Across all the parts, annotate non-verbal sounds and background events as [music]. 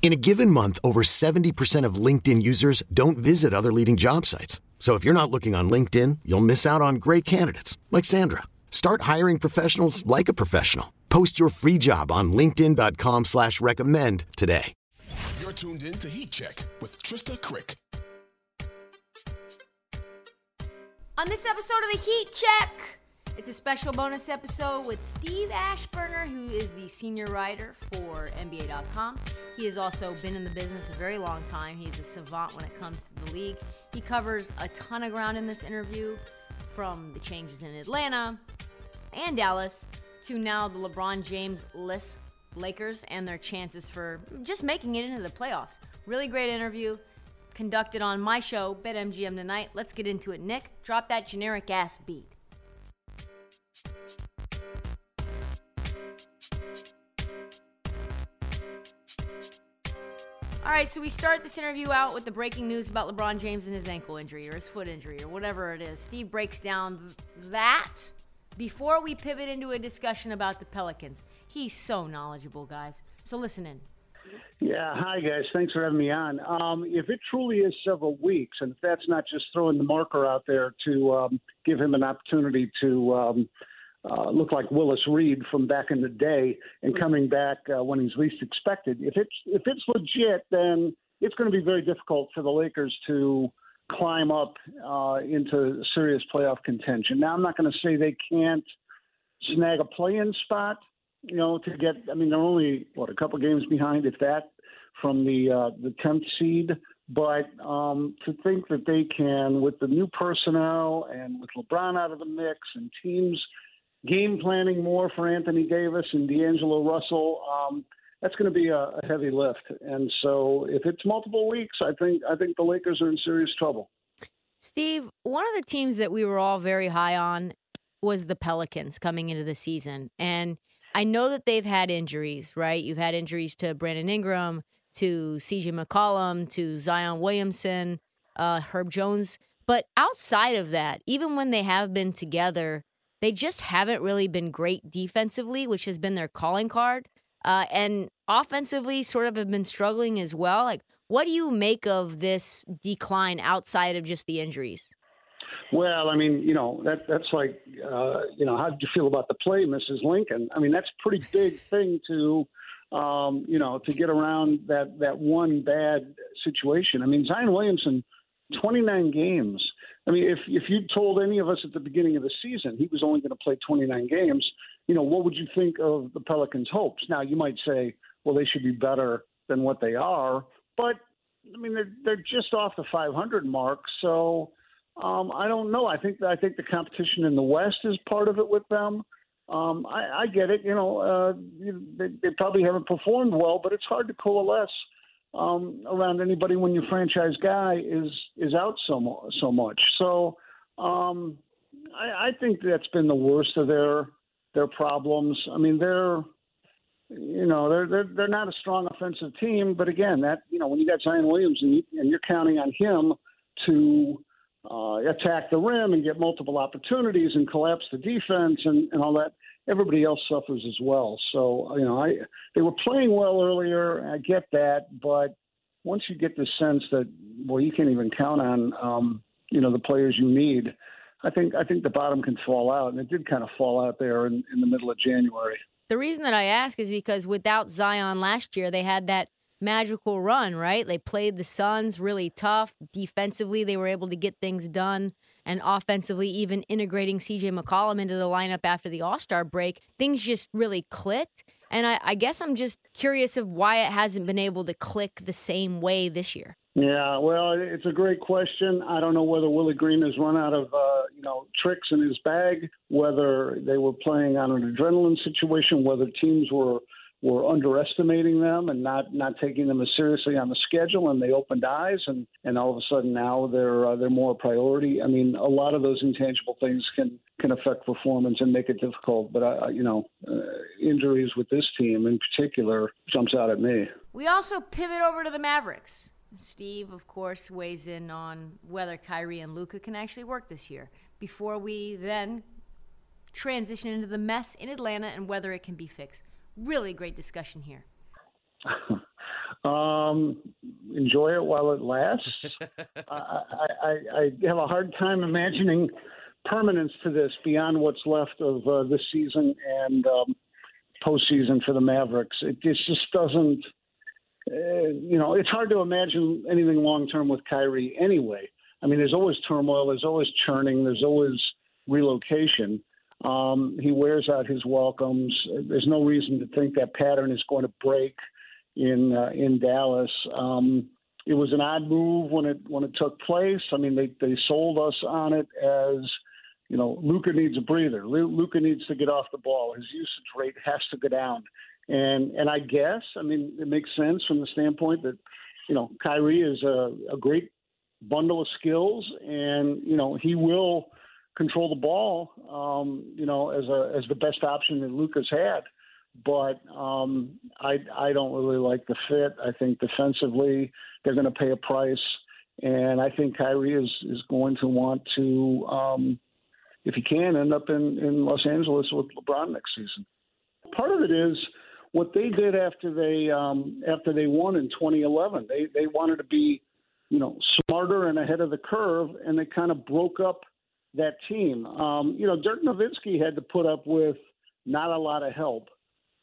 In a given month, over 70% of LinkedIn users don't visit other leading job sites. So if you're not looking on LinkedIn, you'll miss out on great candidates like Sandra. Start hiring professionals like a professional. Post your free job on LinkedIn.com slash recommend today. You're tuned in to Heat Check with Trysta Krick. On this episode of the Heat Check, it's a special bonus episode with Steve Aschburner, who is the senior writer for NBA.com. He has also been in the business a very long time. He's a savant when it comes to the league. He covers a ton of ground in this interview, from the changes in Atlanta and Dallas to now the LeBron James list Lakers and their chances for just making it into the playoffs. Really great interview conducted on my show, BetMGM tonight. Let's get into it. Nick, drop that generic ass beat. All right, so we start this interview out with the breaking news about LeBron James and his ankle injury or his foot injury or whatever it is. Steve breaks down that before we pivot into a discussion about the Pelicans. He's so knowledgeable, guys. So listen in. Yeah, hi guys. Thanks for having me on. Um, if it truly is several weeks, and if that's not just throwing the marker out there to um, give him an opportunity to um, uh, look like Willis Reed from back in the day and coming back uh, when he's least expected, if it's if it's legit, then it's going to be very difficult for the Lakers to climb up uh, into serious playoff contention. Now, I'm not going to say they can't snag a play-in spot, you know, to get. I mean, they're only what a couple games behind, if that, from the uh, the tenth seed. But um, to think that they can, with the new personnel and with LeBron out of the mix and teams game planning more for Anthony Davis and D'Angelo Russell, um, that's going to be a, a heavy lift. And so, if it's multiple weeks, I think I think the Lakers are in serious trouble. Steve, one of the teams that we were all very high on was the Pelicans coming into the season, and I know that they've had injuries, right? You've had injuries to Brandon Ingram, to CJ McCollum, to Zion Williamson, uh, Herb Jones. But outside of that, even when they have been together, they just haven't really been great defensively, which has been their calling card. Uh, and offensively, sort of have been struggling as well. Like, what do you make of this decline outside of just the injuries? Well, I mean, you know, that that's like, uh, you know, how did you feel about the play, Mrs. Lincoln? I mean, that's a pretty big thing to, um, you know, to get around that that one bad situation. I mean, Zion Williamson, 29 games. I mean, if if you told any of us at the beginning of the season he was only going to play 29 games, you know, what would you think of the Pelicans' hopes? Now, you might say, well, they should be better than what they are, but I mean, they're they're just off the 500 mark, so um, I don't know. I think I think the competition in the West is part of it with them. Um, I, I get it. You know, uh, they, they probably haven't performed well, but it's hard to coalesce um, around anybody when your franchise guy is is out so so much. So um, I, I think that's been the worst of their their problems. I mean, they're you know they're they're they're not a strong offensive team, but again, that you know when you got Zion Williamson, you, and you're counting on him to uh, attack the rim and get multiple opportunities and collapse the defense and, and all that, everybody else suffers as well. So you know, I they were playing well earlier. I get that, but once you get the sense that well, you can't even count on um, you know the players you need. I think I think the bottom can fall out, and it did kind of fall out there in, in the middle of January. The reason that I ask is because without Zion last year, they had that magical run, right? They played the Suns really tough defensively. They were able to get things done, and offensively, even integrating CJ McCollum into the lineup after the All Star break, things just really clicked. And I, I guess I'm just curious of why it hasn't been able to click the same way this year. Yeah, well, it's a great question. I don't know whether Willie Green has run out of uh, you know tricks in his bag, whether they were playing on an adrenaline situation, whether teams were were underestimating them and not not taking them as seriously on the schedule, and they opened eyes, and and all of a sudden now they're uh, they're more a priority. I mean, a lot of those intangible things can can affect performance and make it difficult. But uh, you know, uh, injuries with this team in particular jumps out at me. We also pivot over to the Mavericks. Steve, of course, weighs in on whether Kyrie and Luka can actually work this year. Before we then transition into the mess in Atlanta and whether it can be fixed. Really great discussion here. [laughs] um, enjoy it while it lasts. [laughs] I, I, I, have a hard time imagining permanence to this beyond what's left of uh, this season and um, postseason for the Mavericks. It just, just doesn't uh, you know, it's hard to imagine anything long term with Kyrie anyway. I mean, there's always turmoil, there's always churning, there's always relocation. Um, he wears out his welcomes. There's no reason to think that pattern is going to break in uh, in Dallas. Um, it was an odd move when it when it took place. I mean, they they sold us on it as you know, Luka needs a breather. Luka needs to get off the ball. His usage rate has to go down. And and I guess I mean it makes sense from the standpoint that you know Kyrie is a, a great bundle of skills, and you know he will control the ball. Um, you know as a as the best option that Luka's had. But um, I I don't really like the fit. I think defensively they're going to pay a price, and I think Kyrie is is going to want to, um, if he can, end up in in Los Angeles with LeBron next season. Part of it is what they did after they um, after they won in 2011. They they wanted to be, you know, smarter and ahead of the curve, and they kind of broke up that team. Um, you know, Dirk Nowitzki had to put up with not a lot of help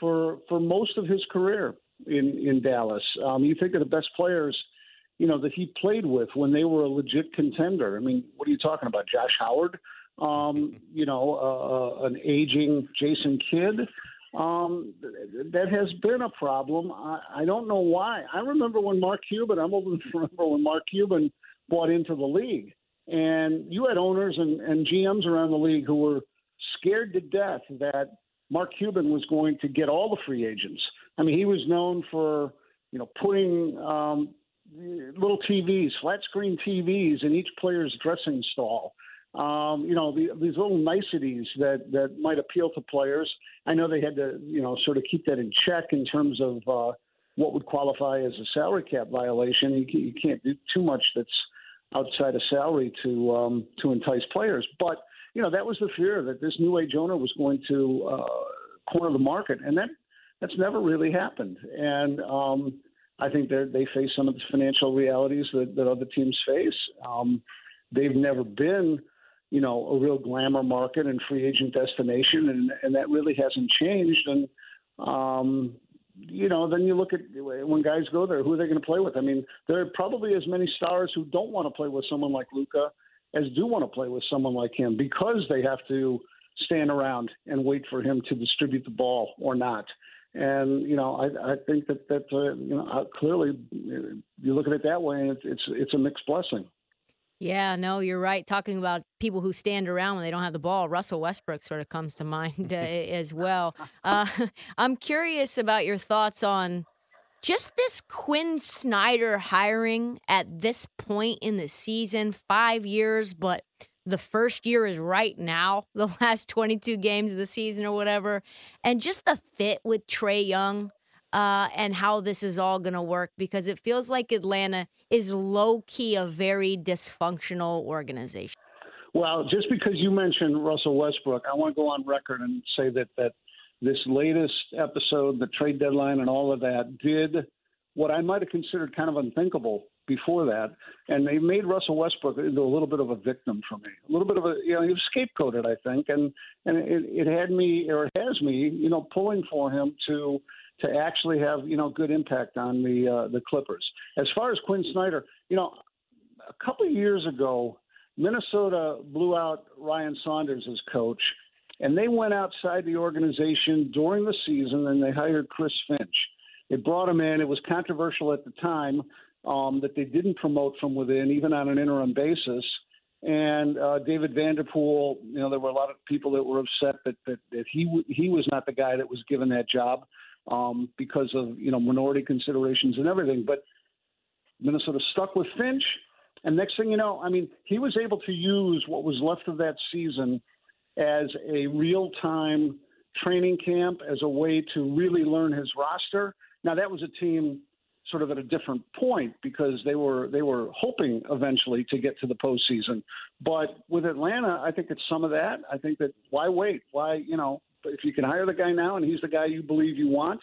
for for most of his career in in Dallas. Um, you think of the best players, you know, that he played with when they were a legit contender. I mean, what are you talking about, Josh Howard? Um, [laughs] you know, uh, uh an aging Jason Kidd um, that has been a problem. I, I don't know why. I remember when Mark Cuban, I'm old enough to remember when Mark Cuban bought into the league. And you had owners and, and GMs around the league who were scared to death that Mark Cuban was going to get all the free agents. I mean, he was known for, you know, putting um, little TVs, flat screen TVs in each player's dressing stall um, you know, the, these little niceties that, that might appeal to players. I know they had to, you know, sort of keep that in check in terms of uh, what would qualify as a salary cap violation. You, you can't do too much that's outside of salary to um, to entice players. But you know, that was the fear that this new age owner was going to uh, corner the market, and that that's never really happened. And um, I think they face some of the financial realities that, that other teams face. Um, they've never been you know, a real glamour market and free agent destination, and and that really hasn't changed. And um, you know, then you look at when guys go there, who are they going to play with? I mean, there are probably as many stars who don't want to play with someone like Luka as do want to play with someone like him because they have to stand around and wait for him to distribute the ball or not. And you know, I, I think that that uh, you know uh, clearly you look at it that way, and it's it's, it's a mixed blessing. Yeah, no, you're right. Talking about people who stand around when they don't have the ball, Russell Westbrook sort of comes to mind uh, as well. [laughs] Uh, [laughs] I'm curious about your thoughts on just this Quinn Snyder hiring at this point in the season, five years, but the first year is right now, [laughs] the last 22 games of the season or whatever, and just the fit with Trae Young uh, and how this is all going to work because it feels like Atlanta is low key a very dysfunctional organization. Well, just because you mentioned Russell Westbrook, I want to go on record and say that that this latest episode, the trade deadline, and all of that did what I might have considered kind of unthinkable before that, and they made Russell Westbrook into a little bit of a victim for me, a little bit of a you know he was scapegoated, I think, and and it, it had me or it has me, you know, pulling for him to to actually have you know good impact on the uh, the Clippers. As far as Quinn Snyder, you know, a couple of years ago, Minnesota blew out Ryan Saunders as coach, and they went outside the organization during the season and they hired Chris Finch. They brought him in. It was controversial at the time um, that they didn't promote from within, even on an interim basis. And uh, David Vanterpool, you know, there were a lot of people that were upset that that, that he w- he was not the guy that was given that job um, because of you know minority considerations and everything. But Minnesota stuck with Finch, and next thing you know, I mean, he was able to use what was left of that season as a real time training camp, as a way to really learn his roster. Now that was a team sort of at a different point because they were they were hoping eventually to get to the postseason. But with Atlanta, I think it's some of that. I think that why wait? Why you know if you can hire the guy now and he's the guy you believe you want,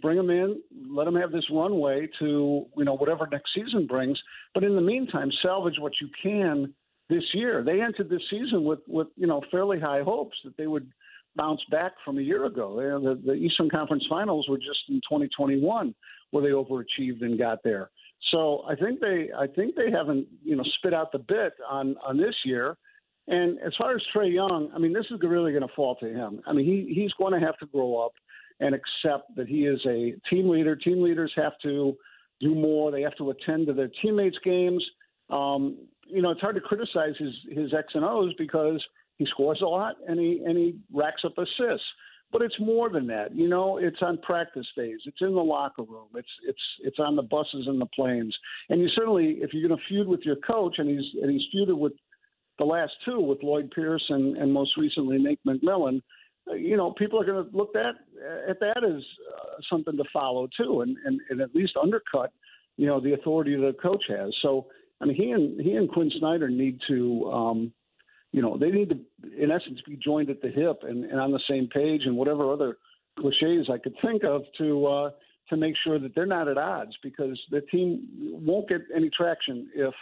bring him in, let him have this runway to you know whatever next season brings. But in the meantime, salvage what you can this year. They entered this season with with you know fairly high hopes that they would bounce back from a year ago. The, the Eastern Conference Finals were just in 2021 where they overachieved and got there. So I think they I think they haven't you know spit out the bit on on this year. And as far as Trae Young, I mean, this is really going to fall to him. I mean, he he's going to have to grow up and accept that he is a team leader. Team leaders have to do more. They have to attend to their teammates' games. Um, you know, it's hard to criticize his his X and O's because he scores a lot and he and he racks up assists. But it's more than that. You know, it's on practice days. It's in the locker room. It's it's it's on the buses and the planes. And you certainly, if you're going to feud with your coach, and he's and he's feuded with the last two with Lloyd Pierce and, and most recently Nate McMillan, uh, you know, people are going to look at at that as uh, something to follow too, and, and and at least undercut, you know, the authority the coach has. So I mean, he and he and Quinn Snyder need to. Um, you know, they need to, in essence, be joined at the hip and, and on the same page and whatever other cliches I could think of to uh, to make sure that they're not at odds because the team won't get any traction if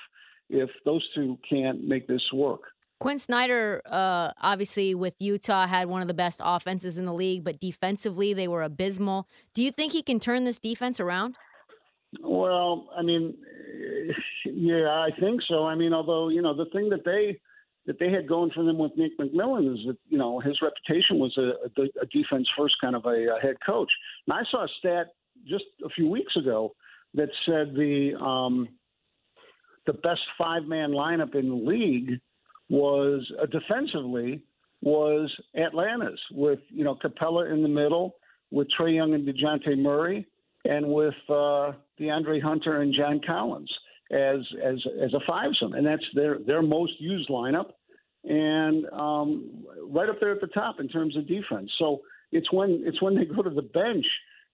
if those two can't make this work. Quinn Snyder, uh, obviously with Utah, had one of the best offenses in the league, but defensively they were abysmal. Do you think he can turn this defense around? Well, I mean, yeah, I think so. I mean, although you know the thing that they that they had going for them with Nick McMillan is that you know his reputation was a, a, defense first kind of a, a head coach. And I saw a stat just a few weeks ago that said the um, the best five man lineup in the league was uh, defensively was Atlanta's with you know Capela in the middle with Trae Young and Dejounte Murray and with uh, DeAndre Hunter and John Collins as as as a fivesome, and that's their their most used lineup, and um, right up there at the top in terms of defense. So it's when it's when they go to the bench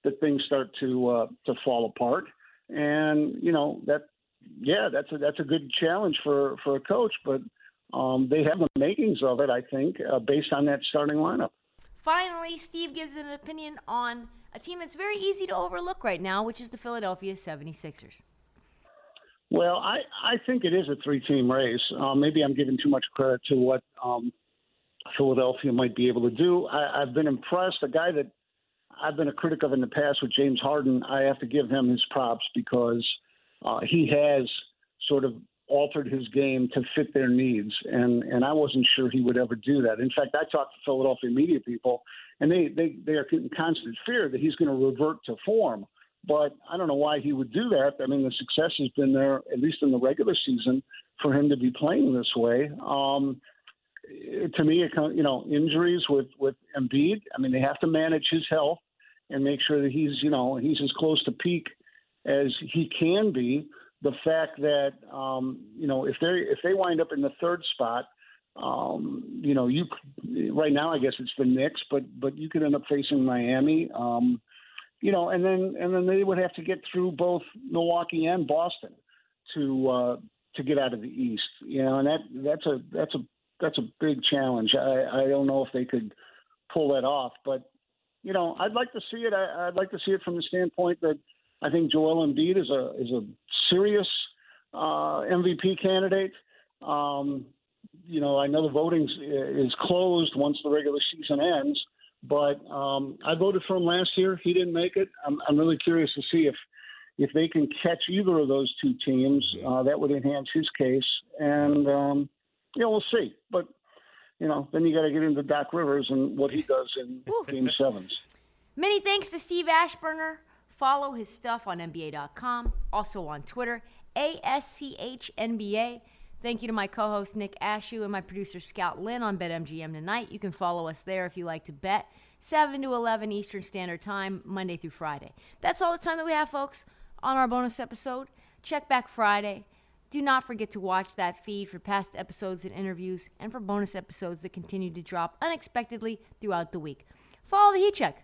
that things start to uh, to fall apart, and you know that yeah that's a that's a good challenge for for a coach, but um, they have the makings of it, I think, uh, based on that starting lineup. Finally, Steve gives an opinion on a team that's very easy to overlook right now, which is the Philadelphia 76ers. Well, I, I think it is a three team race. Um, maybe I'm giving too much credit to what um, Philadelphia might be able to do. I, I've been impressed. A guy that I've been a critic of in the past with James Harden, I have to give him his props because uh, he has sort of altered his game to fit their needs, and and I wasn't sure he would ever do that. In fact, I talked to Philadelphia media people, and they they they are in constant fear that he's going to revert to form. But I don't know why he would do that. I mean, the success has been there, at least in the regular season, for him to be playing this way. Um, to me, you know, injuries with with Embiid. I mean, they have to manage his health and make sure that he's, you know, he's as close to peak as he can be. The fact that, um, you know, if they if they wind up in the third spot, um, you know, you right now I guess it's the Knicks, but but you could end up facing Miami. Um, you know, and then and then they would have to get through both Milwaukee and Boston to uh, to get out of the East. You know, and that that's a that's a that's a big challenge. I, I don't know if they could pull that off, but you know, I'd like to see it. I, would like to see it from the standpoint that I think Joel Embiid is a is a serious uh, MVP candidate. Um, you know, I know the voting is closed once the regular season ends, but um, I voted for him last year. He didn't make it. I'm, I'm really curious to see if if they can catch either of those two teams. Uh, that would enhance his case. And um, you know, we'll see. But you know, then you got to get into Doc Rivers and what he does in Game Sevens. Many thanks to Steve Aschburner. Follow his stuff on NBA.com, also on Twitter, ASCHNBA. Thank you to my co host Nick Ashew and my producer Scout Lynn on BetMGM tonight. You can follow us there if you like to bet. 7 to 11 Eastern Standard Time, Monday through Friday. That's all the time that we have, folks, on our bonus episode. Check back Friday. Do not forget to watch that feed for past episodes and interviews and for bonus episodes that continue to drop unexpectedly throughout the week. Follow the Heat Check.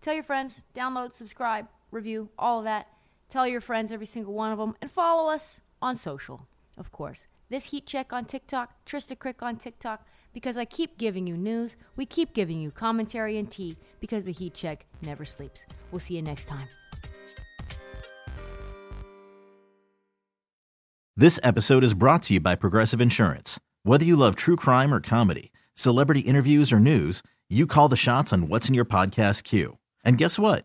Tell your friends, download, subscribe, review, all of that. Tell your friends, every single one of them, and follow us on social, of course. This Heat Check on TikTok, Trysta Krick on TikTok, because I keep giving you news, we keep giving you commentary and tea, because the Heat Check never sleeps. We'll see you next time. This episode is brought to you by Progressive Insurance. Whether you love true crime or comedy, celebrity interviews or news, you call the shots on what's in your podcast queue. And guess what?